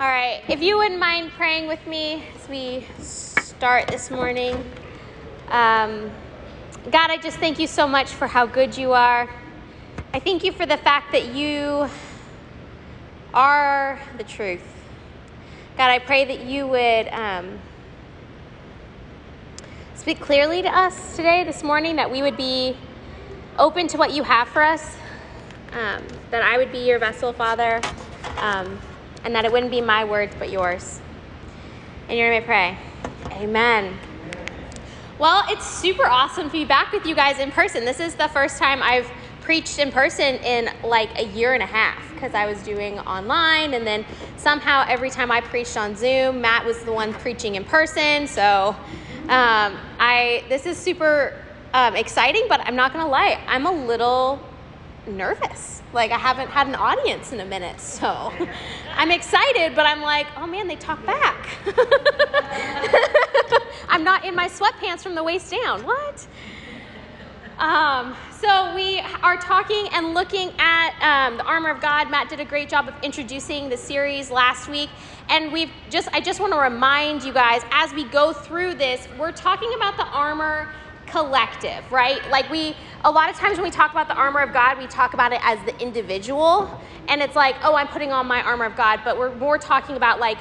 All right, if you wouldn't mind praying with me as we start this morning. Um, God, I just thank you so much for how good you are. I thank you for the fact that you are the truth. God, I pray that you would um, speak clearly to us today, this morning, that we would be open to what you have for us, um, that I would be your vessel, Father. Um, and that it wouldn't be my words but yours. In your name I pray. Amen. Well, it's super awesome to be back with you guys in person. This is the first time I've preached in person in like a year and a half because I was doing online and then somehow every time I preached on Zoom, Matt was the one preaching in person. So um, I this is super um, exciting, but I'm not gonna lie, I'm a little nervous. Like I haven't had an audience in a minute, so I'm excited, but I'm like, oh man, they talk back. I'm not in my sweatpants from the waist down. What? Um, so we are talking and looking at um, the armor of God. Matt did a great job of introducing the series last week, and we've just I just want to remind you guys as we go through this, we're talking about the armor collective, right? Like we, a lot of times when we talk about the armor of God, we talk about it as the individual, and it's like, oh, I'm putting on my armor of God, but we're more talking about like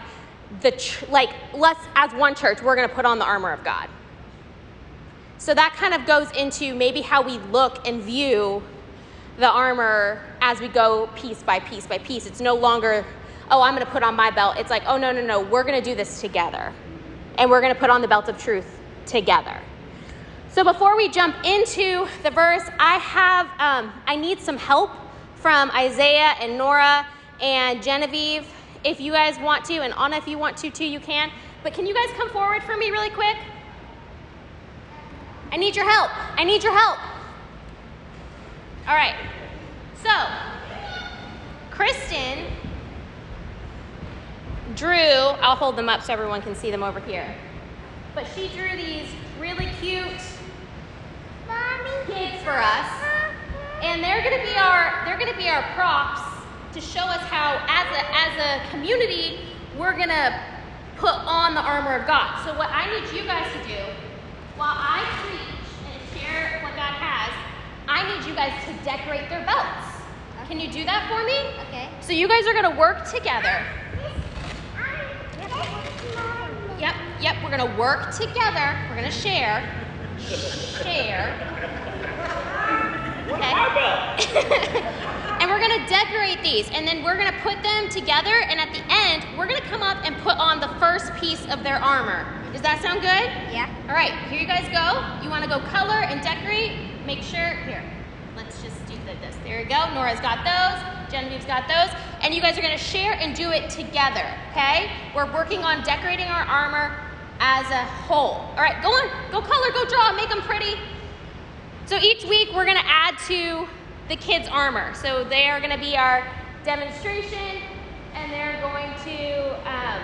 the, ch- like, let's, as one church, we're gonna put on the armor of God. So that kind of goes into maybe how we look and view the armor as we go piece by piece by piece. It's no longer, oh, I'm gonna put on my belt. It's like, oh, no, no, no, we're gonna do this together. And we're gonna put on the belt of truth together. So before we jump into the verse, I have um, I need some help from Isaiah and Nora and Genevieve. If you guys want to, and Anna, if you want to too, you can. But can you guys come forward for me really quick? I need your help. I need your help. All right. So, Kristen drew, I'll hold them up so everyone can see them over here. But she drew these really cute kids for us. And they're gonna be our they're gonna be our props to show us how as a as a community we're gonna put on the armor of God. So what I need you guys to do while I preach and share what God has, I need you guys to decorate their belts. Can you do that for me? Okay. So you guys are gonna work together. Yep, yep, we're gonna work together. We're gonna share. Share. Okay. and we're gonna decorate these, and then we're gonna put them together, and at the end, we're gonna come up and put on the first piece of their armor. Does that sound good? Yeah. All right, here you guys go. You wanna go color and decorate? Make sure, here, let's just do this. There you go. Nora's got those. Genevieve's got those. And you guys are gonna share and do it together, okay? We're working on decorating our armor as a whole. All right, go on, go color, go draw, make them pretty. So each week we're gonna add to the kids' armor. So they are gonna be our demonstration, and they're going to, um,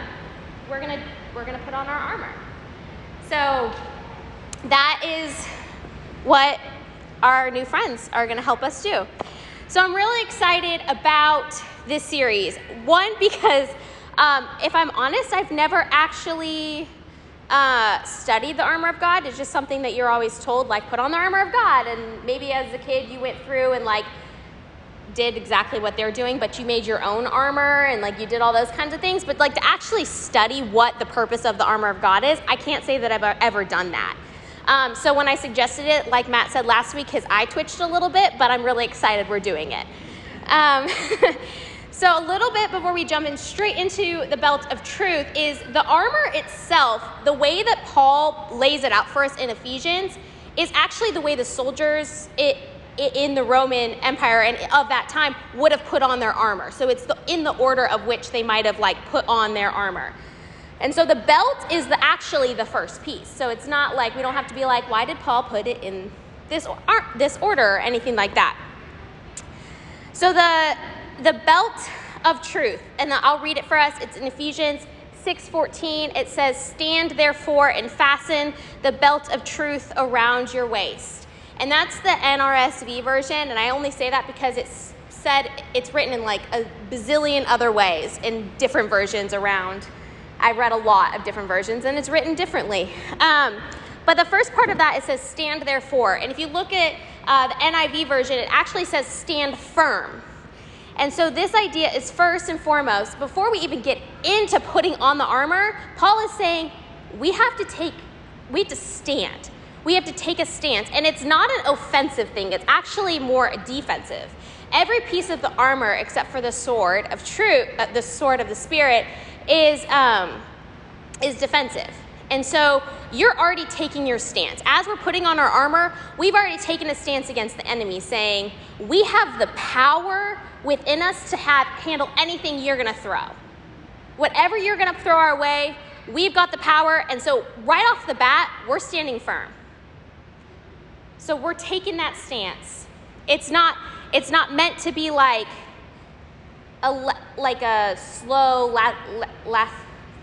we're gonna, we're gonna put on our armor. So that is what our new friends are gonna help us do. So I'm really excited about this series. One, because um, if I'm honest, I've never actually uh, studied the armor of God. It's just something that you're always told, like, put on the armor of God. And maybe as a kid, you went through and, like, did exactly what they're doing, but you made your own armor and, like, you did all those kinds of things. But, like, to actually study what the purpose of the armor of God is, I can't say that I've ever done that. Um, so when I suggested it, like Matt said last week, his eye twitched a little bit, but I'm really excited we're doing it. Um, So, a little bit before we jump in straight into the belt of truth is the armor itself, the way that Paul lays it out for us in Ephesians, is actually the way the soldiers it, it, in the Roman Empire and of that time would have put on their armor. So, it's the, in the order of which they might have like put on their armor. And so the belt is the, actually the first piece. So it's not like we don't have to be like, why did Paul put it in this, or, this order or anything like that. So the the belt of truth, and I'll read it for us. It's in Ephesians 6:14. It says, "Stand therefore and fasten the belt of truth around your waist." And that's the NRSV version, and I only say that because it said it's written in like a bazillion other ways in different versions around. I've read a lot of different versions and it's written differently. Um, but the first part of that, it says stand therefore. And if you look at uh, the NIV version, it actually says stand firm. And so, this idea is first and foremost, before we even get into putting on the armor, Paul is saying we have to take, we have to stand. We have to take a stance. And it's not an offensive thing, it's actually more defensive. Every piece of the armor, except for the sword of truth, uh, the sword of the Spirit, is, um, is defensive. And so you're already taking your stance. As we're putting on our armor, we've already taken a stance against the enemy, saying, We have the power within us to have, handle anything you're going to throw. Whatever you're going to throw our way, we've got the power. And so, right off the bat, we're standing firm. So, we're taking that stance. It's not, it's not meant to be like, a, like a slow, la, la, la,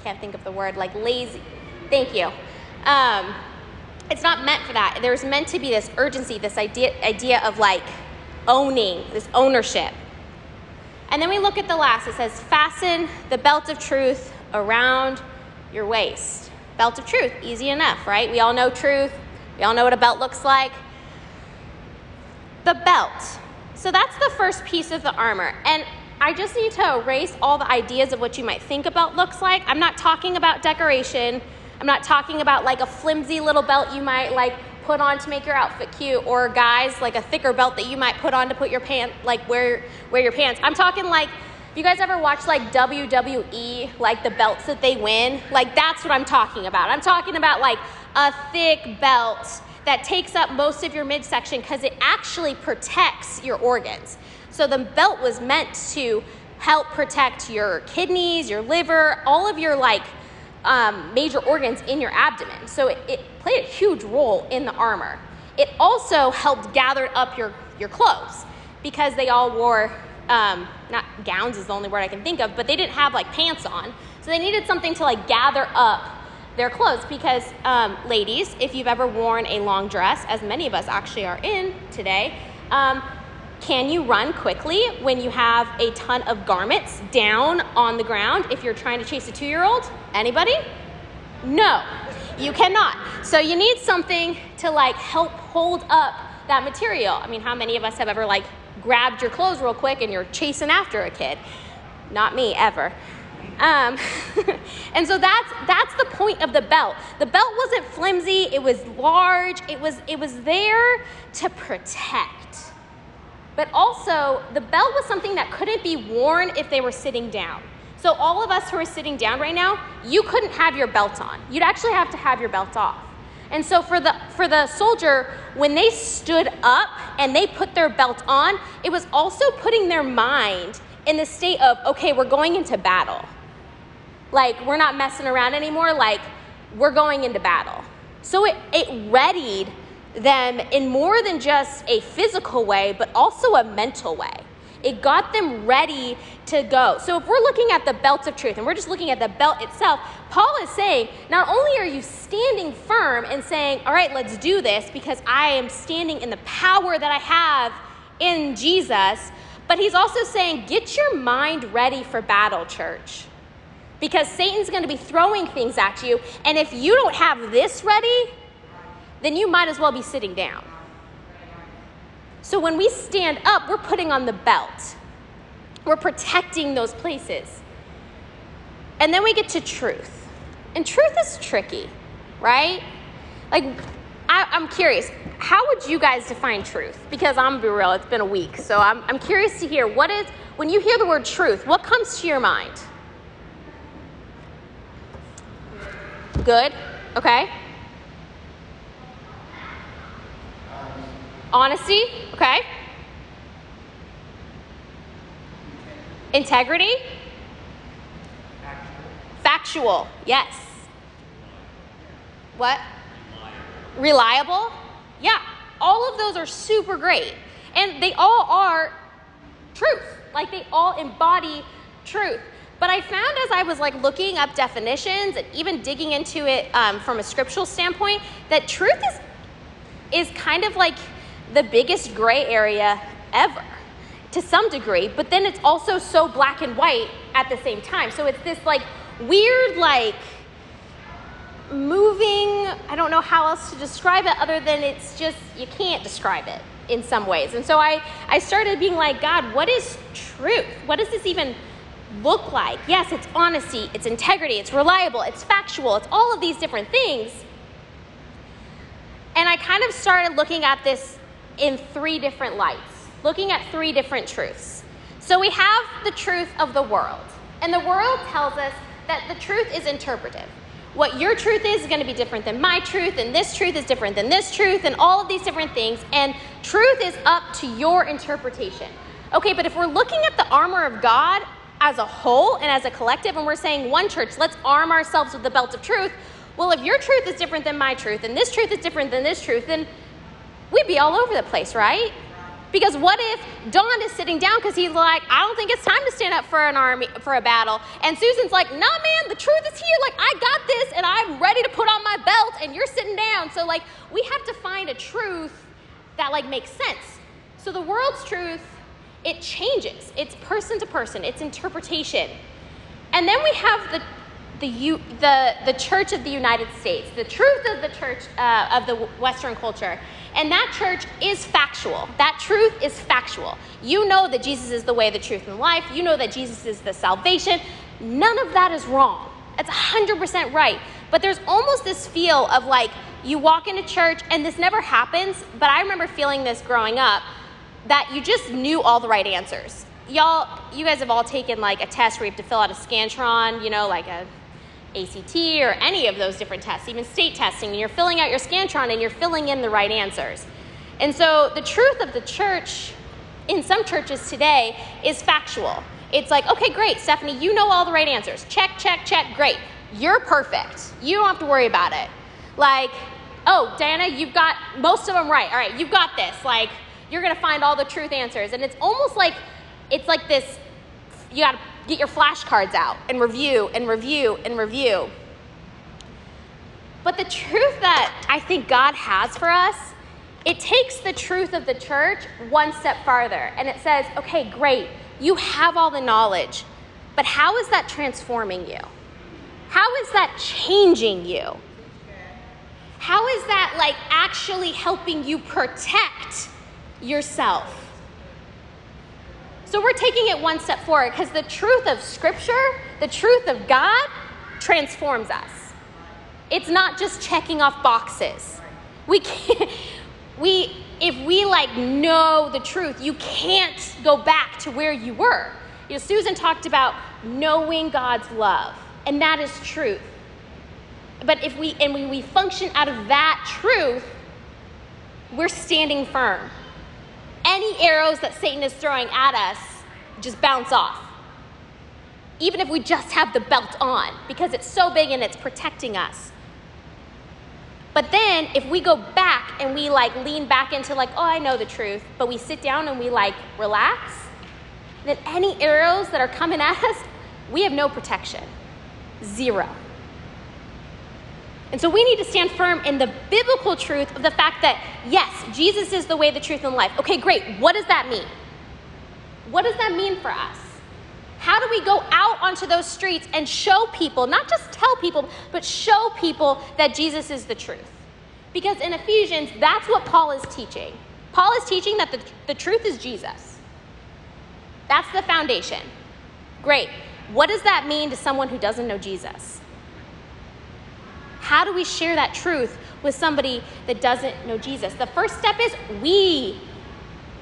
can't think of the word, like lazy. Thank you. Um, it's not meant for that. There's meant to be this urgency, this idea, idea of like owning, this ownership. And then we look at the last. It says, fasten the belt of truth around your waist. Belt of truth, easy enough, right? We all know truth. We all know what a belt looks like. The belt. So that's the first piece of the armor. And I just need to erase all the ideas of what you might think a belt looks like. I'm not talking about decoration. I'm not talking about like a flimsy little belt you might like put on to make your outfit cute, or guys like a thicker belt that you might put on to put your pants like wear wear your pants. I'm talking like you guys ever watch like WWE, like the belts that they win, like that's what I'm talking about. I'm talking about like a thick belt that takes up most of your midsection because it actually protects your organs. So the belt was meant to help protect your kidneys, your liver, all of your like um, major organs in your abdomen. So it, it played a huge role in the armor. It also helped gather up your, your clothes because they all wore, um, not gowns is the only word I can think of, but they didn't have like pants on. So they needed something to like gather up their clothes because, um, ladies, if you've ever worn a long dress, as many of us actually are in today, um, can you run quickly when you have a ton of garments down on the ground if you're trying to chase a two year old? Anybody? No, you cannot. So you need something to like help hold up that material. I mean, how many of us have ever like grabbed your clothes real quick and you're chasing after a kid? Not me, ever. Um, and so that's that's the point of the belt. The belt wasn't flimsy; it was large. It was it was there to protect. But also, the belt was something that couldn't be worn if they were sitting down. So, all of us who are sitting down right now, you couldn't have your belt on. You'd actually have to have your belt off. And so, for the, for the soldier, when they stood up and they put their belt on, it was also putting their mind in the state of, okay, we're going into battle. Like, we're not messing around anymore. Like, we're going into battle. So, it, it readied them in more than just a physical way, but also a mental way. It got them ready to go. So, if we're looking at the belt of truth and we're just looking at the belt itself, Paul is saying not only are you standing firm and saying, All right, let's do this because I am standing in the power that I have in Jesus, but he's also saying, Get your mind ready for battle, church. Because Satan's going to be throwing things at you. And if you don't have this ready, then you might as well be sitting down. So when we stand up, we're putting on the belt, we're protecting those places. And then we get to truth. And truth is tricky, right? Like, I, am curious, how would you guys define truth? Because I'm gonna be real, it's been a week. So I'm, I'm curious to hear what is, when you hear the word truth, what comes to your mind? Good, okay. Honesty, okay. Integrity. Factual. Yes. What? Reliable. Reliable. Yeah, all of those are super great. And they all are truth. Like they all embody truth. But I found as I was like looking up definitions and even digging into it um, from a scriptural standpoint that truth is is kind of like the biggest gray area ever. to some degree, but then it's also so black and white at the same time. So it's this like weird, like moving, I don't know how else to describe it other than it's just, you can't describe it in some ways. And so I, I started being like, God, what is truth? What does this even look like? Yes, it's honesty, it's integrity, it's reliable, it's factual, it's all of these different things. And I kind of started looking at this in three different lights, looking at three different truths. So we have the truth of the world. And the world tells us that the truth is interpretive. What your truth is is going to be different than my truth, and this truth is different than this truth, and all of these different things. And truth is up to your interpretation. Okay, but if we're looking at the armor of God as a whole and as a collective, and we're saying, one church, let's arm ourselves with the belt of truth, well, if your truth is different than my truth, and this truth is different than this truth, then we'd be all over the place, right? Because what if Don is sitting down because he's like, I don't think it's time to stand up for an army for a battle, and Susan's like, Nah, man, the truth is here. Like I got this, and I'm ready to put on my belt, and you're sitting down. So like we have to find a truth that like makes sense. So the world's truth, it changes. It's person to person. It's interpretation, and then we have the the, U, the, the Church of the United States, the truth of the church uh, of the Western culture. And that church is factual. That truth is factual. You know that Jesus is the way, the truth, and life. You know that Jesus is the salvation. None of that is wrong. It's 100% right. But there's almost this feel of like you walk into church, and this never happens, but I remember feeling this growing up that you just knew all the right answers. Y'all, you guys have all taken like a test where you have to fill out a Scantron, you know, like a ACT or any of those different tests, even state testing, and you're filling out your Scantron and you're filling in the right answers. And so the truth of the church in some churches today is factual. It's like, okay, great, Stephanie, you know all the right answers. Check, check, check, great. You're perfect. You don't have to worry about it. Like, oh, Diana, you've got most of them right. All right, you've got this. Like, you're going to find all the truth answers. And it's almost like, it's like this, you got to get your flashcards out and review and review and review. But the truth that I think God has for us, it takes the truth of the church one step farther. And it says, okay, great, you have all the knowledge, but how is that transforming you? How is that changing you? How is that like actually helping you protect yourself? So we're taking it one step forward because the truth of Scripture, the truth of God, transforms us. It's not just checking off boxes. We can't, we, if we like know the truth, you can't go back to where you were. You know, Susan talked about knowing God's love, and that is truth. But if we and when we function out of that truth, we're standing firm any arrows that Satan is throwing at us just bounce off. Even if we just have the belt on, because it's so big and it's protecting us. But then if we go back and we like lean back into like, oh, I know the truth, but we sit down and we like relax, then any arrows that are coming at us, we have no protection. Zero. And so we need to stand firm in the biblical truth of the fact that, yes, Jesus is the way, the truth, and life. Okay, great. What does that mean? What does that mean for us? How do we go out onto those streets and show people, not just tell people, but show people that Jesus is the truth? Because in Ephesians, that's what Paul is teaching. Paul is teaching that the, the truth is Jesus. That's the foundation. Great. What does that mean to someone who doesn't know Jesus? How do we share that truth with somebody that doesn't know Jesus? The first step is we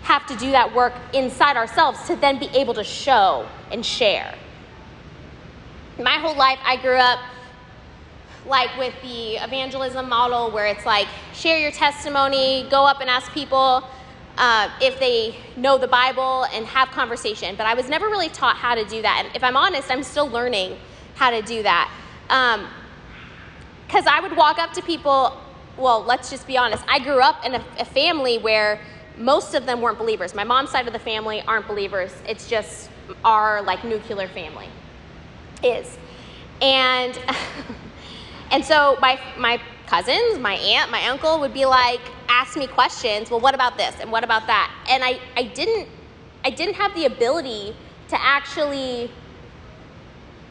have to do that work inside ourselves to then be able to show and share. My whole life, I grew up like with the evangelism model where it's like share your testimony, go up and ask people uh, if they know the Bible and have conversation. But I was never really taught how to do that. And if I'm honest, I'm still learning how to do that. Um, because I would walk up to people, well, let's just be honest. I grew up in a, a family where most of them weren't believers. My mom's side of the family aren't believers. It's just our like nuclear family is. And and so my my cousins, my aunt, my uncle would be like ask me questions, well what about this and what about that? And I I didn't I I didn't have the ability to actually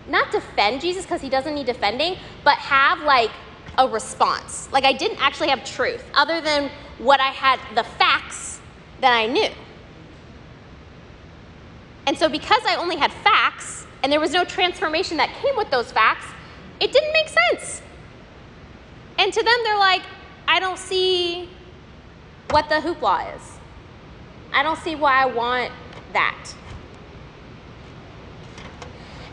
not defend Jesus because he doesn't need defending, but have like a response. Like I didn't actually have truth other than what I had, the facts that I knew. And so because I only had facts and there was no transformation that came with those facts, it didn't make sense. And to them, they're like, I don't see what the hoopla is. I don't see why I want that.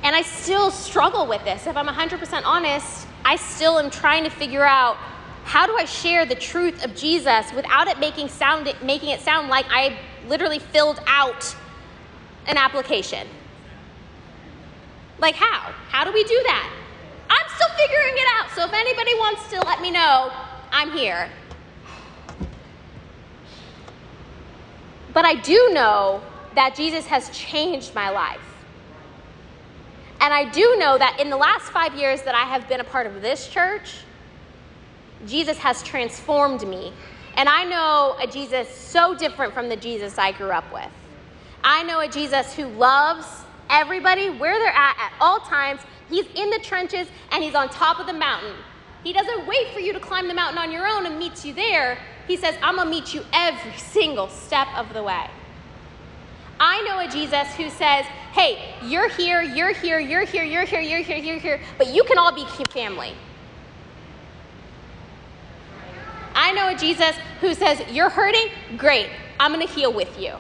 And I still struggle with this. If I'm 100% honest, I still am trying to figure out how do I share the truth of Jesus without it making sound making it sound like I literally filled out an application. Like how? How do we do that? I'm still figuring it out. So if anybody wants to let me know, I'm here. But I do know that Jesus has changed my life. And I do know that in the last five years that I have been a part of this church, Jesus has transformed me. And I know a Jesus so different from the Jesus I grew up with. I know a Jesus who loves everybody where they're at at all times. He's in the trenches and he's on top of the mountain. He doesn't wait for you to climb the mountain on your own and meets you there. He says, I'm going to meet you every single step of the way. I know a Jesus who says, hey, you're here, you're here, you're here, you're here, you're here, you're here, but you can all be family. I know a Jesus who says, you're hurting? Great, I'm going to heal with you.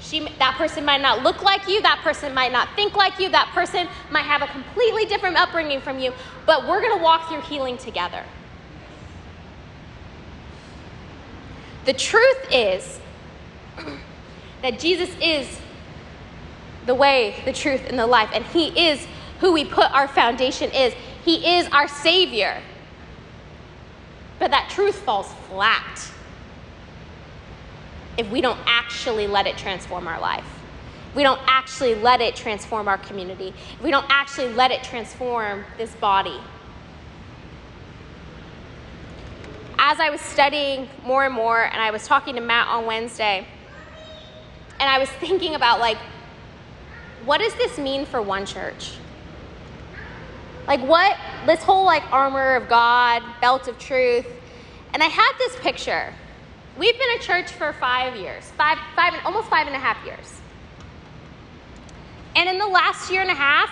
She, that person might not look like you, that person might not think like you, that person might have a completely different upbringing from you, but we're going to walk through healing together. The truth is that Jesus is the way, the truth, and the life, and He is who we put our foundation is. He is our Savior. But that truth falls flat if we don't actually let it transform our life. If we don't actually let it transform our community. If we don't actually let it transform this body. As I was studying more and more, and I was talking to Matt on Wednesday, and I was thinking about like, what does this mean for one church? Like what this whole like armor of God, belt of truth. And I had this picture. We've been a church for five years, five, five, almost five and a half years. And in the last year and a half,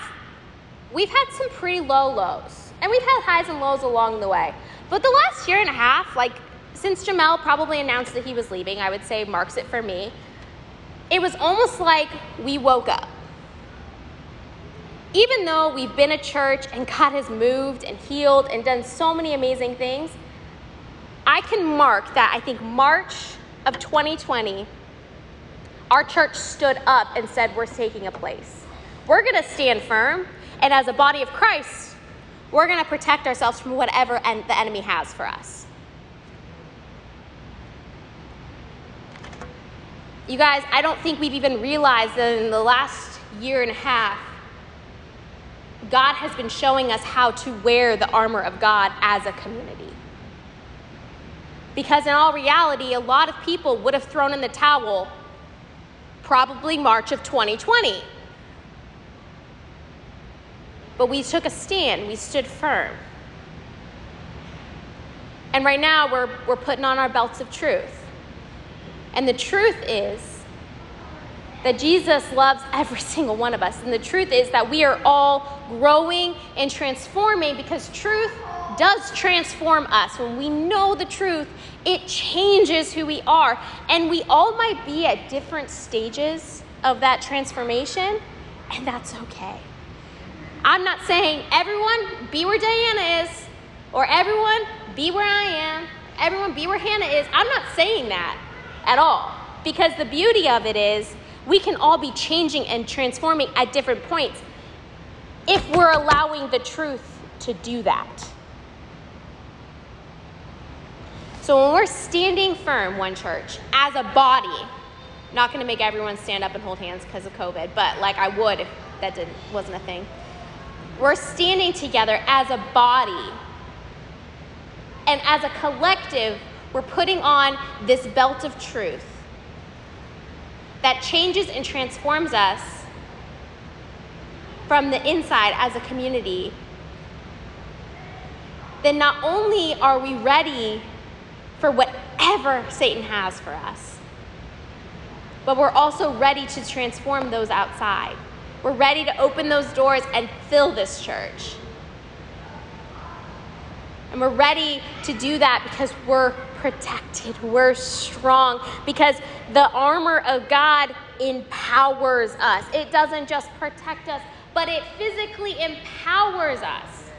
we've had some pretty low lows. And we've had highs and lows along the way. But the last year and a half, like since Jamel probably announced that he was leaving, I would say marks it for me it was almost like we woke up. Even though we've been a church and God has moved and healed and done so many amazing things, I can mark that I think March of 2020, our church stood up and said, We're taking a place. We're going to stand firm, and as a body of Christ, we're going to protect ourselves from whatever the enemy has for us. You guys, I don't think we've even realized that in the last year and a half, God has been showing us how to wear the armor of God as a community. Because in all reality, a lot of people would have thrown in the towel probably March of 2020. But we took a stand, we stood firm. And right now, we're, we're putting on our belts of truth. And the truth is that Jesus loves every single one of us. And the truth is that we are all growing and transforming because truth does transform us. When we know the truth, it changes who we are. And we all might be at different stages of that transformation, and that's okay. I'm not saying everyone be where Diana is, or everyone be where I am, everyone be where Hannah is. I'm not saying that at all. Because the beauty of it is we can all be changing and transforming at different points if we're allowing the truth to do that. So when we're standing firm, one church, as a body, not going to make everyone stand up and hold hands because of COVID, but like I would if that didn't wasn't a thing. We're standing together as a body and as a collective we're putting on this belt of truth. that changes and transforms us from the inside as a community, then not only are we ready for whatever Satan has for us, but we're also ready to transform those outside. We're ready to open those doors and fill this church. And we're ready to do that because we're protected, we're strong, because the armor of God empowers us. It doesn't just protect us, but it physically empowers us.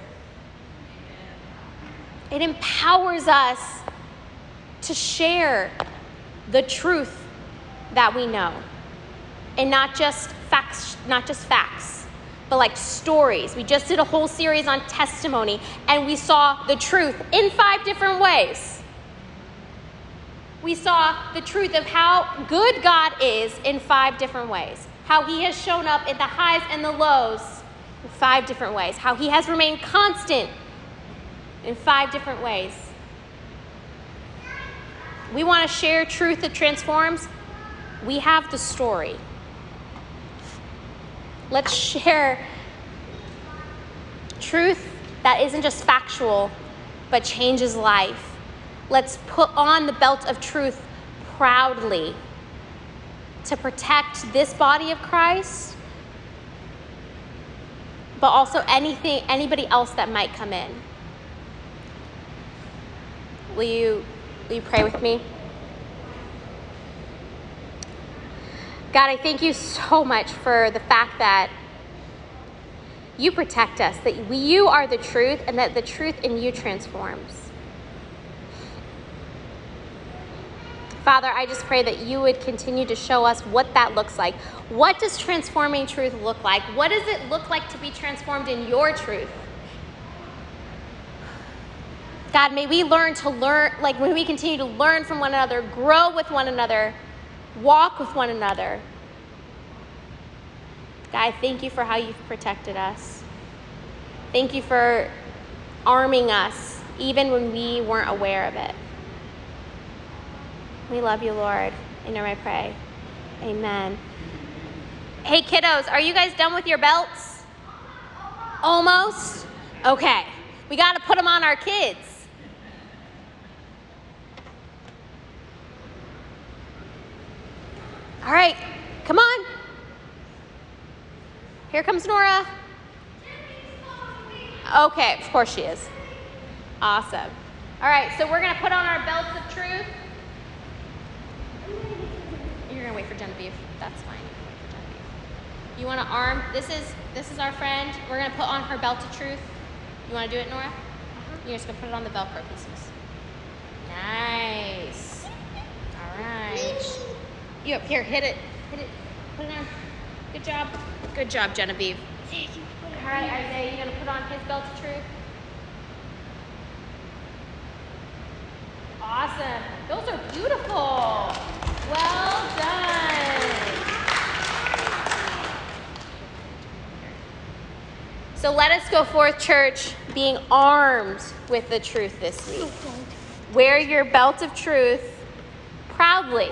It empowers us to share the truth that we know. And not just facts, not just facts, but like stories. We just did a whole series on testimony and we saw the truth in five different ways. We saw the truth of how good God is in five different ways how he has shown up in the highs and the lows in five different ways, how he has remained constant in five different ways. We want to share truth that transforms. We have the story. Let's share truth that isn't just factual, but changes life. Let's put on the belt of truth proudly to protect this body of Christ, but also anything, anybody else that might come in. Will you, will you pray with me? God, I thank you so much for the fact that you protect us, that you are the truth, and that the truth in you transforms. Father, I just pray that you would continue to show us what that looks like. What does transforming truth look like? What does it look like to be transformed in your truth? God, may we learn to learn, like when we continue to learn from one another, grow with one another, walk with one another. God, thank you for how you've protected us. Thank you for arming us even when we weren't aware of it. We love you, Lord. In your name I pray. Amen. Hey, kiddos, are you guys done with your belts? Almost? Okay. We got to put them on our kids. All right, come on. Here comes Nora. Okay, of course she is. Awesome. All right, so we're going to put on our belts of truth You're gonna wait for Genevieve. That's fine. You want to arm? This is this is our friend. We're gonna put on her belt of truth. You want to do it, Nora? Uh-huh. You're just gonna put it on the Velcro pieces. Nice. All right. You up here? Hit it. Hit it. Put it on. Good job. Good job, Genevieve. All right, Isaiah, you gonna put on his belt of truth? Awesome. Those are beautiful. Well done. So let us go forth, church, being armed with the truth this week. Wear your belt of truth proudly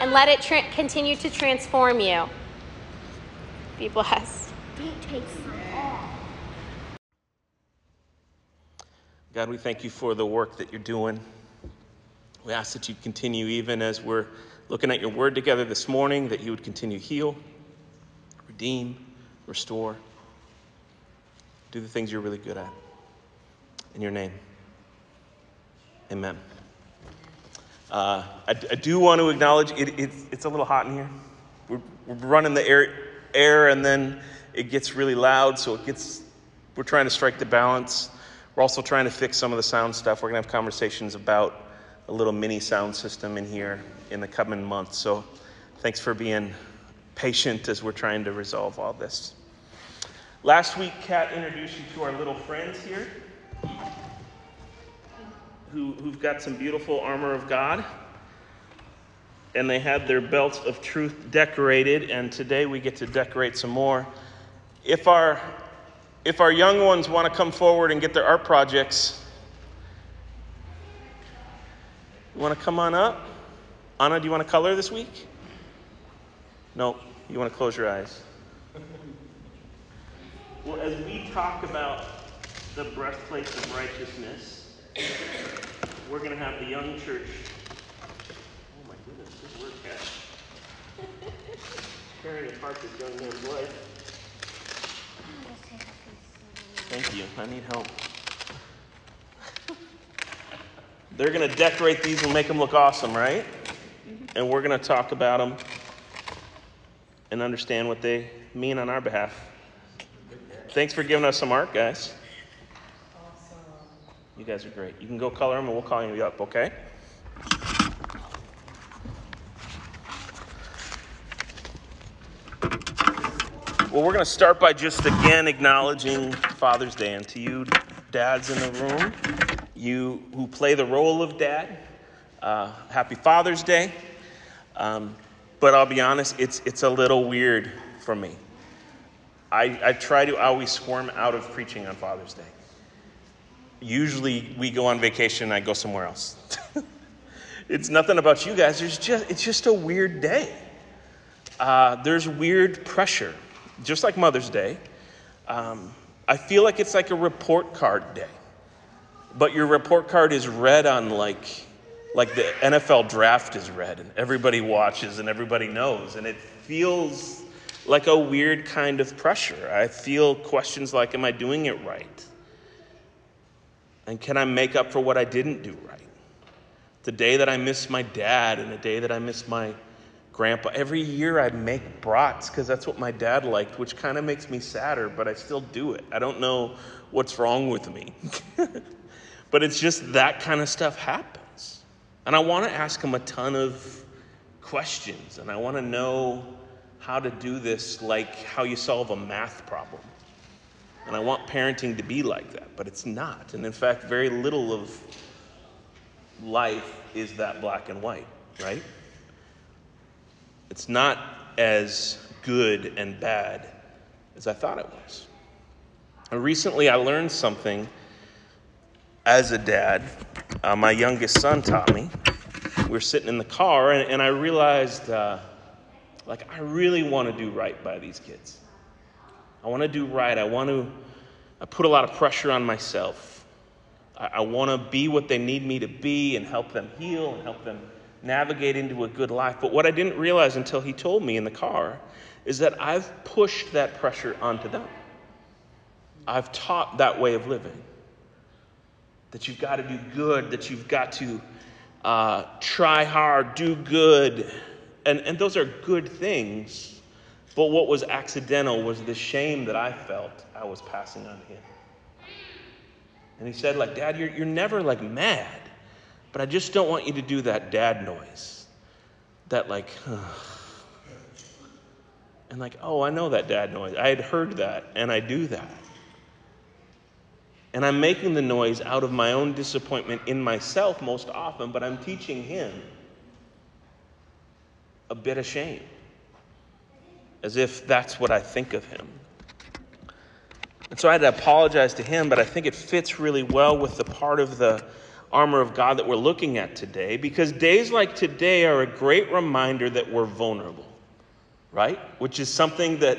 and let it tra- continue to transform you. Be blessed. God, we thank you for the work that you're doing. We ask that you continue, even as we're looking at your word together this morning, that you would continue heal, redeem, restore, do the things you're really good at. In your name, amen. Uh, I, I, do want to acknowledge it, it, it's a little hot in here. We're, we're running the air, air, and then it gets really loud, so it gets. We're trying to strike the balance. We're also trying to fix some of the sound stuff. We're going to have conversations about a little mini sound system in here in the coming months. So thanks for being patient as we're trying to resolve all this. Last week, Kat introduced you to our little friends here who, who've got some beautiful armor of God. And they had their belts of truth decorated, and today we get to decorate some more. If our, if our young ones want to come forward and get their art projects, You want to come on up? Anna, do you want to color this week? No, you want to close your eyes. Well, as we talk about the breastplate of righteousness, we're going to have the young church. Oh my goodness, good work, Cash. Tearing apart this young man's life. Thank you. I need help. They're going to decorate these and make them look awesome, right? Mm-hmm. And we're going to talk about them and understand what they mean on our behalf. Thanks for giving us some art, guys. You guys are great. You can go color them and we'll call you up, okay? Well, we're going to start by just again acknowledging Father's Day. And to you, dads in the room, you who play the role of dad, uh, happy Father's Day. Um, but I'll be honest, it's, it's a little weird for me. I, I try to always squirm out of preaching on Father's Day. Usually we go on vacation and I go somewhere else. it's nothing about you guys. There's just, it's just a weird day. Uh, there's weird pressure just like Mother's Day, um, I feel like it's like a report card day. But your report card is read on like, like the NFL draft is read, and everybody watches and everybody knows, and it feels like a weird kind of pressure. I feel questions like, Am I doing it right? And can I make up for what I didn't do right? The day that I miss my dad, and the day that I miss my grandpa. Every year I make brats because that's what my dad liked, which kind of makes me sadder, but I still do it. I don't know what's wrong with me. but it's just that kind of stuff happens. And I want to ask him a ton of questions, and I want to know how to do this like how you solve a math problem. And I want parenting to be like that, but it's not. And in fact, very little of life is that black and white, right? It's not as good and bad as I thought it was. And recently, I learned something as a dad. Uh, my youngest son taught me. We were sitting in the car, and, and I realized, uh, like, I really want to do right by these kids. I want to do right. I want to. I put a lot of pressure on myself. I, I want to be what they need me to be and help them heal and help them navigate into a good life. But what I didn't realize until he told me in the car is that I've pushed that pressure onto them. I've taught that way of living. That you've got to do good, that you've got to uh, try hard, do good. And, and those are good things. But what was accidental was the shame that I felt I was passing on to him. And he said, like, Dad, you're, you're never like mad. But I just don't want you to do that dad noise. That, like, and like, oh, I know that dad noise. I had heard that, and I do that. And I'm making the noise out of my own disappointment in myself most often, but I'm teaching him a bit of shame, as if that's what I think of him. And so I had to apologize to him, but I think it fits really well with the part of the armor of God that we're looking at today because days like today are a great reminder that we're vulnerable, right? Which is something that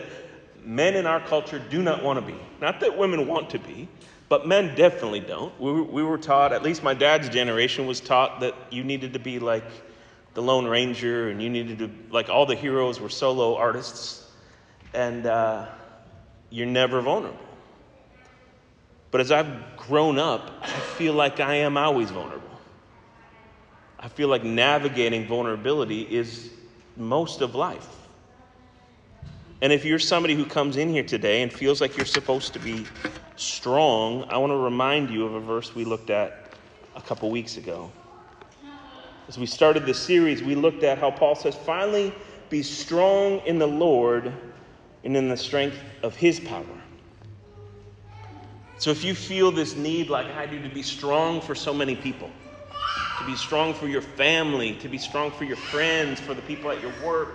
men in our culture do not want to be. Not that women want to be, but men definitely don't. We were, taught, at least my dad's generation was taught that you needed to be like the Lone Ranger and you needed to, like, all the heroes were solo artists and uh, you're never vulnerable. But as I've grown up, I feel like I am always vulnerable. I feel like navigating vulnerability is most of life. And if you're somebody who comes in here today and feels like you're supposed to be strong, I want to remind you of a verse we looked at a couple weeks ago. As we started this series, we looked at how Paul says, finally, be strong in the Lord and in the strength of his power. So if you feel this need, like I do, to be strong for so many people, to be strong for your family, to be strong for your friends, for the people at your work,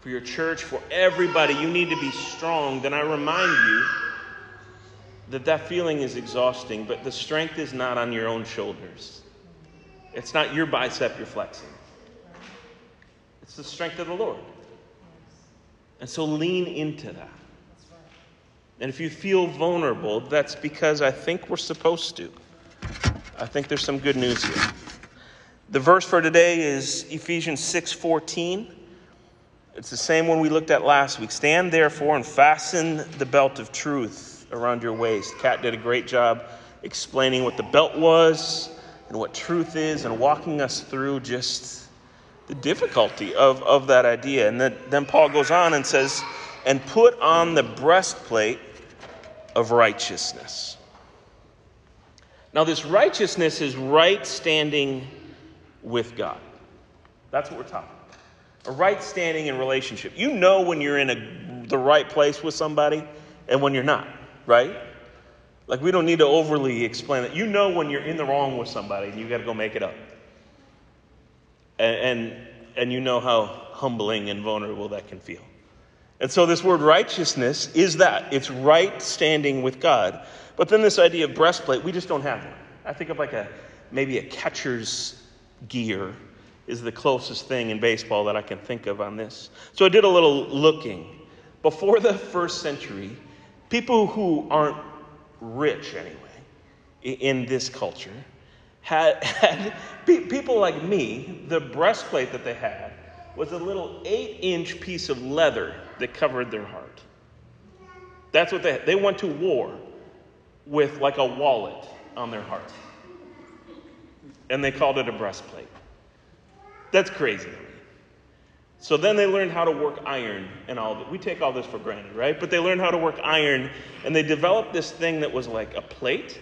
for your church, for everybody, you need to be strong, then I remind you that that feeling is exhausting, but the strength is not on your own shoulders. It's not your bicep you're flexing, it's the strength of the Lord. And so lean into that. And if you feel vulnerable, that's because I think we're supposed to. I think there's some good news here. The verse for today is Ephesians 6:14. It's the same one we looked at last week. Stand therefore and fasten the belt of truth around your waist. Kat did a great job explaining what the belt was and what truth is and walking us through just the difficulty of, of that idea. And then, then Paul goes on and says, and put on the breastplate of righteousness. Now, this righteousness is right standing with God. That's what we're talking about. A right standing in relationship. You know when you're in a, the right place with somebody and when you're not, right? Like, we don't need to overly explain that. You know when you're in the wrong with somebody and you got to go make it up. And, and, and you know how humbling and vulnerable that can feel. And so, this word righteousness is that it's right standing with God. But then, this idea of breastplate, we just don't have one. I think of like a maybe a catcher's gear is the closest thing in baseball that I can think of on this. So, I did a little looking. Before the first century, people who aren't rich anyway in this culture had, had people like me, the breastplate that they had was a little eight inch piece of leather that covered their heart. That's what they They went to war with like a wallet on their heart. And they called it a breastplate. That's crazy. So then they learned how to work iron and all it. We take all this for granted, right? But they learned how to work iron and they developed this thing that was like a plate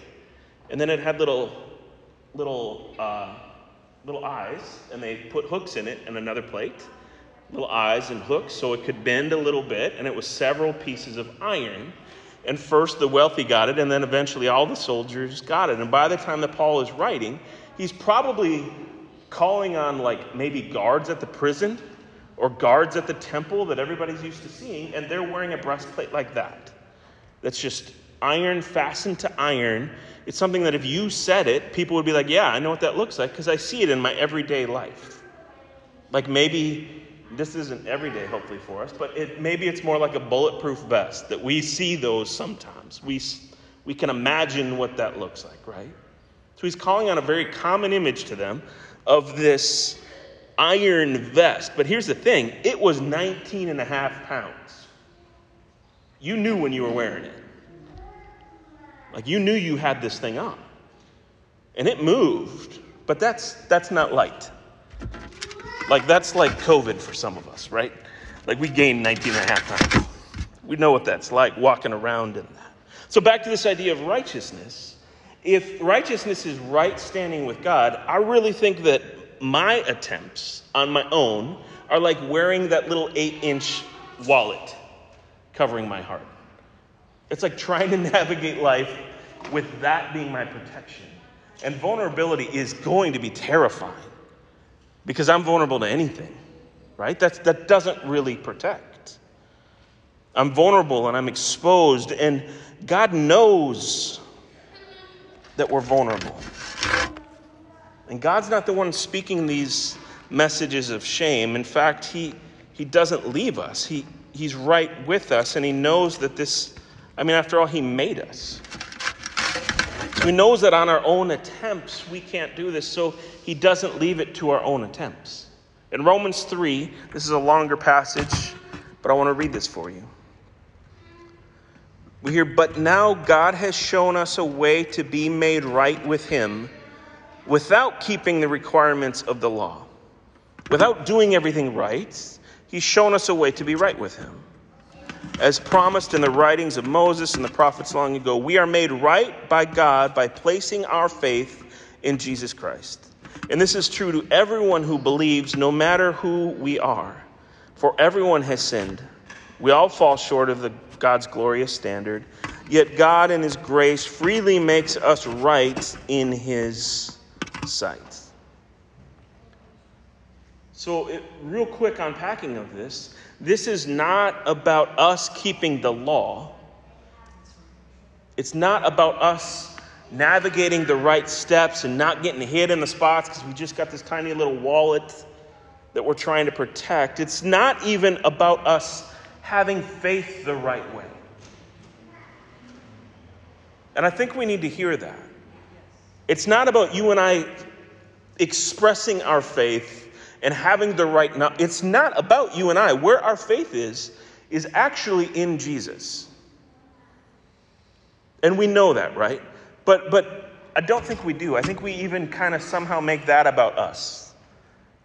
and then it had little little uh, little eyes and they put hooks in it and another plate little eyes and hooks so it could bend a little bit, and it was several pieces of iron. And first the wealthy got it, and then eventually all the soldiers got it. And by the time that Paul is writing, he's probably calling on like maybe guards at the prison or guards at the temple that everybody's used to seeing, and they're wearing a breastplate like that. That's just iron fastened to iron. It's something that if you said it, people would be like, Yeah, I know what that looks like because I see it in my everyday life. Like maybe this isn't every day, hopefully, for us, but it, maybe it's more like a bulletproof vest that we see those sometimes. We, we can imagine what that looks like, right? So he's calling on a very common image to them of this iron vest. But here's the thing it was 19 and a half pounds. You knew when you were wearing it. Like you knew you had this thing on. And it moved, but that's, that's not light. Like, that's like COVID for some of us, right? Like, we gained 19 and a half pounds. We know what that's like walking around in that. So, back to this idea of righteousness. If righteousness is right standing with God, I really think that my attempts on my own are like wearing that little eight inch wallet covering my heart. It's like trying to navigate life with that being my protection. And vulnerability is going to be terrifying because I'm vulnerable to anything, right? That's, that doesn't really protect. I'm vulnerable and I'm exposed, and God knows that we're vulnerable. And God's not the one speaking these messages of shame. In fact, He, he doesn't leave us, he, He's right with us, and He knows that this, I mean, after all, He made us. He knows that on our own attempts we can't do this, so he doesn't leave it to our own attempts. In Romans 3, this is a longer passage, but I want to read this for you. We hear, But now God has shown us a way to be made right with him without keeping the requirements of the law. Without doing everything right, he's shown us a way to be right with him as promised in the writings of Moses and the prophets long ago, we are made right by God by placing our faith in Jesus Christ. And this is true to everyone who believes, no matter who we are. For everyone has sinned. We all fall short of the, God's glorious standard. Yet God, in His grace, freely makes us right in His sight. So, it, real quick unpacking of this this is not about us keeping the law. It's not about us navigating the right steps and not getting hit in the spots because we just got this tiny little wallet that we're trying to protect. It's not even about us having faith the right way. And I think we need to hear that. It's not about you and I expressing our faith and having the right now it's not about you and I. Where our faith is is actually in Jesus. And we know that, right? But but I don't think we do. I think we even kind of somehow make that about us.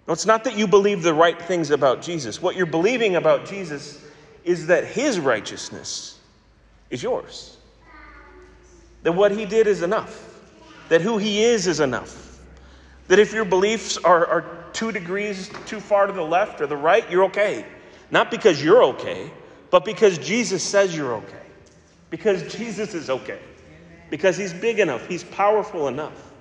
No, it's not that you believe the right things about Jesus. What you're believing about Jesus is that his righteousness is yours. That what he did is enough. That who he is is enough. That if your beliefs are, are two degrees too far to the left or the right, you're okay. Not because you're okay, but because Jesus says you're okay. Because Jesus is okay. Because he's big enough, he's powerful enough.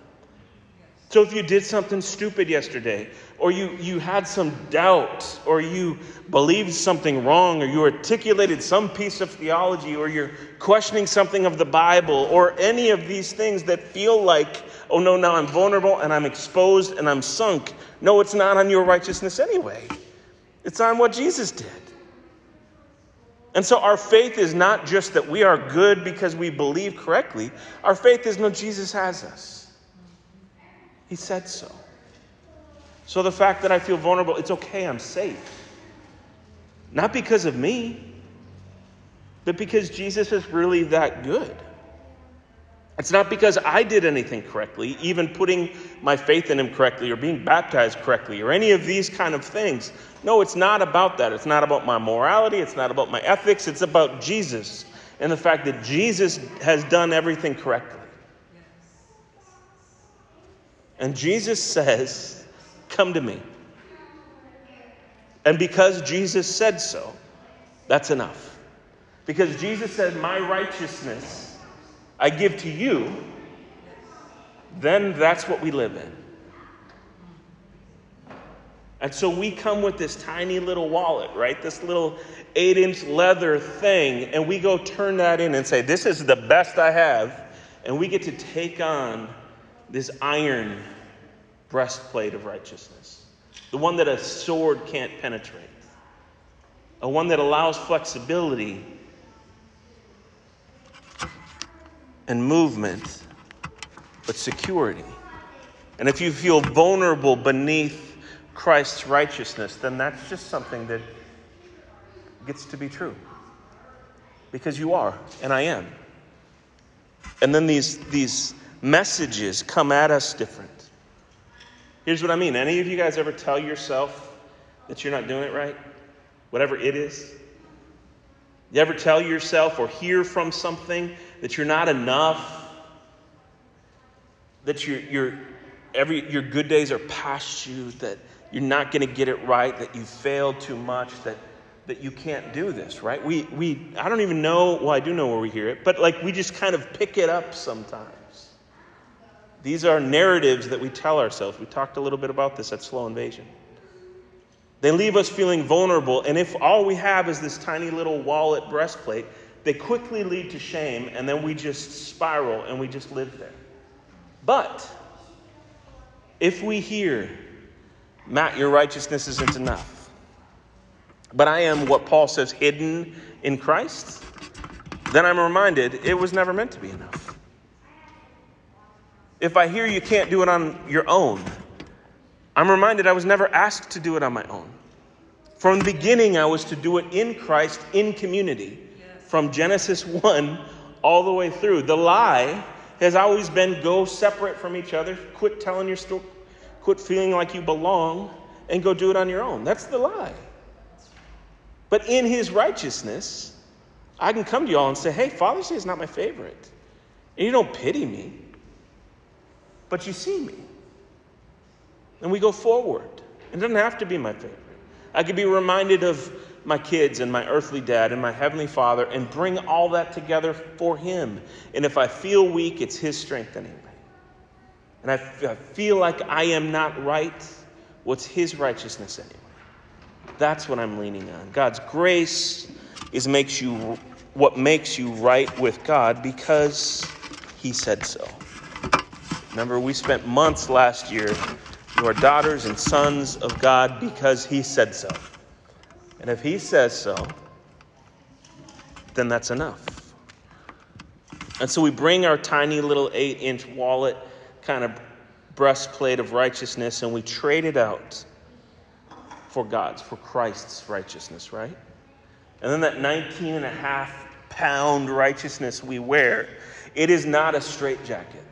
So if you did something stupid yesterday, or you, you had some doubt, or you believed something wrong, or you articulated some piece of theology, or you're questioning something of the Bible, or any of these things that feel like, oh no, now I'm vulnerable and I'm exposed and I'm sunk. No, it's not on your righteousness anyway. It's on what Jesus did. And so our faith is not just that we are good because we believe correctly. Our faith is no, Jesus has us. He said so. So the fact that I feel vulnerable, it's okay, I'm safe. Not because of me, but because Jesus is really that good. It's not because I did anything correctly, even putting my faith in Him correctly or being baptized correctly or any of these kind of things. No, it's not about that. It's not about my morality. It's not about my ethics. It's about Jesus and the fact that Jesus has done everything correctly. And Jesus says, Come to me. And because Jesus said so, that's enough. Because Jesus said, My righteousness I give to you, then that's what we live in. And so we come with this tiny little wallet, right? This little eight inch leather thing, and we go turn that in and say, This is the best I have. And we get to take on this iron breastplate of righteousness, the one that a sword can't penetrate, a one that allows flexibility and movement, but security. And if you feel vulnerable beneath Christ's righteousness, then that's just something that gets to be true. Because you are, and I am. And then these, these messages come at us different. Here's what I mean. Any of you guys ever tell yourself that you're not doing it right? Whatever it is? You ever tell yourself or hear from something that you're not enough? That you're, you're every, your good days are past you, that you're not going to get it right, that you failed too much, that, that you can't do this, right? We, we, I don't even know, well, I do know where we hear it, but like we just kind of pick it up sometimes. These are narratives that we tell ourselves. We talked a little bit about this at Slow Invasion. They leave us feeling vulnerable, and if all we have is this tiny little wallet breastplate, they quickly lead to shame, and then we just spiral and we just live there. But if we hear, Matt, your righteousness isn't enough, but I am what Paul says hidden in Christ, then I'm reminded it was never meant to be enough. If I hear you can't do it on your own, I'm reminded I was never asked to do it on my own. From the beginning, I was to do it in Christ, in community, from Genesis 1 all the way through. The lie has always been go separate from each other, quit telling your story, quit feeling like you belong, and go do it on your own. That's the lie. But in his righteousness, I can come to y'all and say, hey, Father's Day is not my favorite. And you don't pity me, but you see me and we go forward. It doesn't have to be my favorite. I could be reminded of my kids and my earthly dad and my heavenly father and bring all that together for him. And if I feel weak, it's his strengthening me. And I feel like I am not right, what's his righteousness anyway? That's what I'm leaning on. God's grace is makes you what makes you right with God because he said so. Remember, we spent months last year you are daughters and sons of God because He said so. And if He says so, then that's enough. And so we bring our tiny little eight inch wallet kind of breastplate of righteousness and we trade it out for God's, for Christ's righteousness, right? And then that 19 and a half pound righteousness we wear, it is not a straitjacket.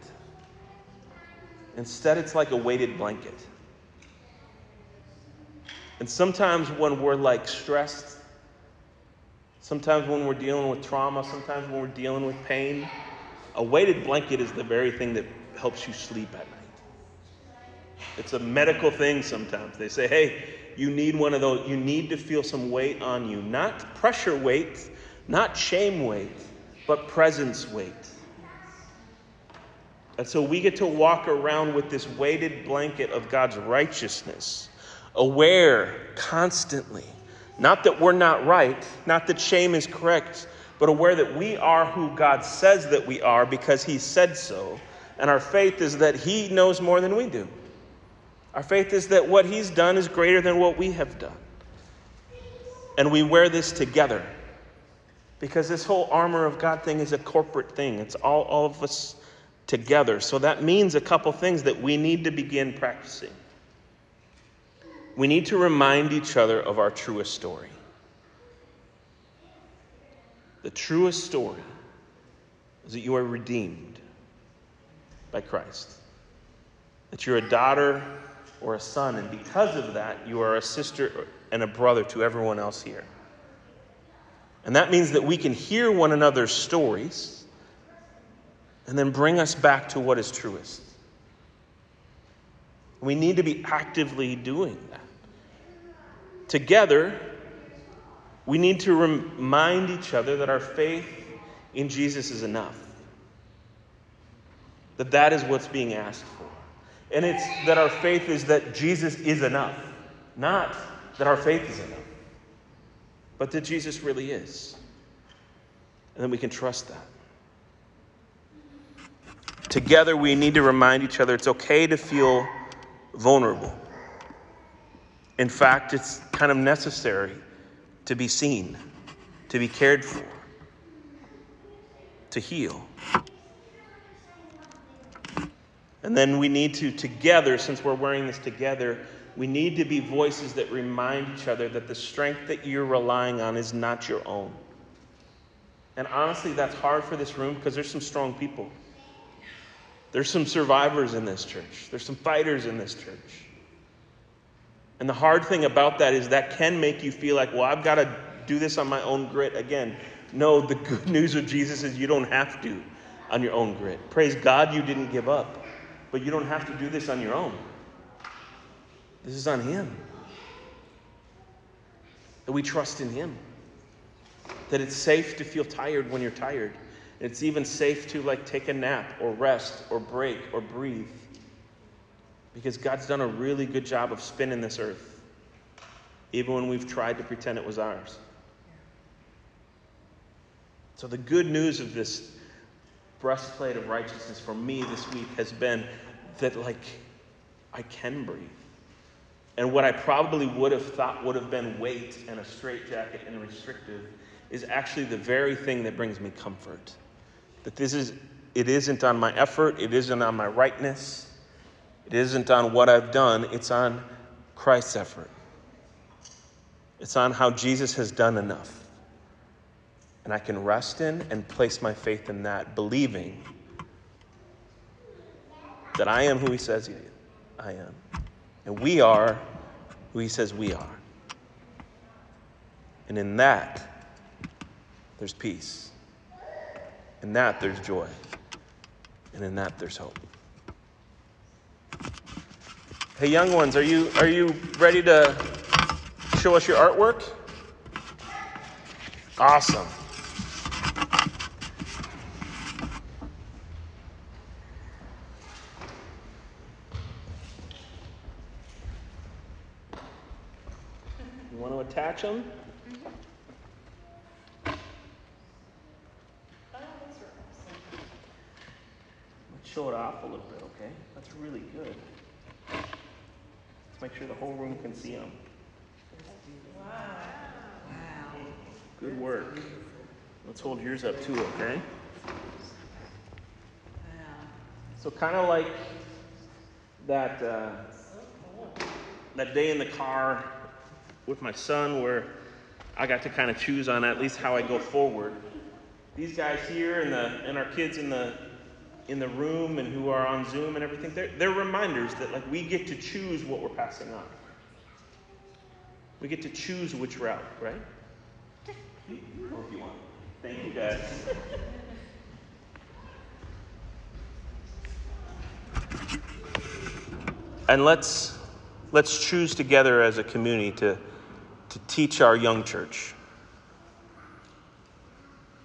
Instead, it's like a weighted blanket. And sometimes when we're like stressed, sometimes when we're dealing with trauma, sometimes when we're dealing with pain, a weighted blanket is the very thing that helps you sleep at night. It's a medical thing sometimes. They say, hey, you need one of those. You need to feel some weight on you. Not pressure weight, not shame weight, but presence weight. And so we get to walk around with this weighted blanket of God's righteousness, aware constantly. Not that we're not right, not that shame is correct, but aware that we are who God says that we are because He said so. And our faith is that He knows more than we do. Our faith is that what He's done is greater than what we have done. And we wear this together because this whole armor of God thing is a corporate thing. It's all, all of us together. So that means a couple things that we need to begin practicing. We need to remind each other of our truest story. The truest story is that you are redeemed by Christ, that you're a daughter or a son, and because of that, you are a sister and a brother to everyone else here. And that means that we can hear one another's stories and then bring us back to what is truest. We need to be actively doing that. Together, we need to remind each other that our faith in Jesus is enough. That that is what's being asked for. And it's that our faith is that Jesus is enough, not that our faith is enough, but that Jesus really is. And then we can trust that. Together, we need to remind each other it's okay to feel vulnerable. In fact, it's kind of necessary to be seen, to be cared for, to heal. And then we need to, together, since we're wearing this together, we need to be voices that remind each other that the strength that you're relying on is not your own. And honestly, that's hard for this room because there's some strong people. There's some survivors in this church, there's some fighters in this church. And the hard thing about that is that can make you feel like, well, I've got to do this on my own grit again. No, the good news of Jesus is you don't have to on your own grit. Praise God you didn't give up, but you don't have to do this on your own. This is on Him. That we trust in Him. That it's safe to feel tired when you're tired. It's even safe to like take a nap or rest or break or breathe. Because God's done a really good job of spinning this earth, even when we've tried to pretend it was ours. So, the good news of this breastplate of righteousness for me this week has been that, like, I can breathe. And what I probably would have thought would have been weight and a straitjacket and restrictive is actually the very thing that brings me comfort. That this is, it isn't on my effort, it isn't on my rightness, it isn't on what I've done, it's on Christ's effort. It's on how Jesus has done enough. And I can rest in and place my faith in that, believing that I am who He says I am. And we are who He says we are. And in that, there's peace. In that, there's joy. And in that, there's hope. Hey, young ones, are you, are you ready to show us your artwork? Awesome. You want to attach them? Let's show it off a little bit, okay? That's really good. Let's make sure the whole room can see them. Wow. Wow. Good work. Let's hold yours up too, okay? So kind of like that uh, that day in the car with my son, where I got to kind of choose on at least how I go forward. These guys here and the and our kids in the in the room and who are on Zoom and everything, they're, they're reminders that like we get to choose what we're passing on. We get to choose which route, right? Or if you want. Thank you, guys. And let's let's choose together as a community to to teach our young church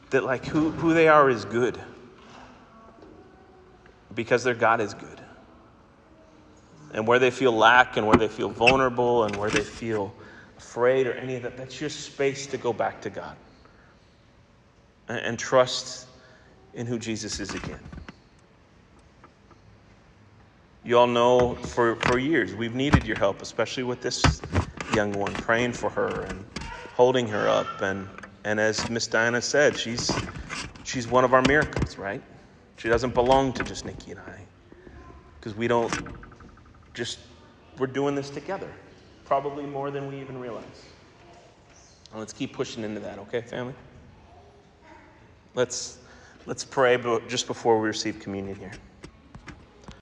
that like who, who they are is good because their God is good. And where they feel lack and where they feel vulnerable and where they feel afraid or any of that, that's your space to go back to God and, and trust in who Jesus is again. You all know for, for years we've needed your help, especially with this young one, praying for her and holding her up. And, and as Miss Diana said, she's, she's one of our miracles, right? She doesn't belong to just Nikki and I because we don't just, we're doing this together, probably more than we even realize. Let's keep pushing into that, okay, family? Let's, let's pray just before we receive communion here.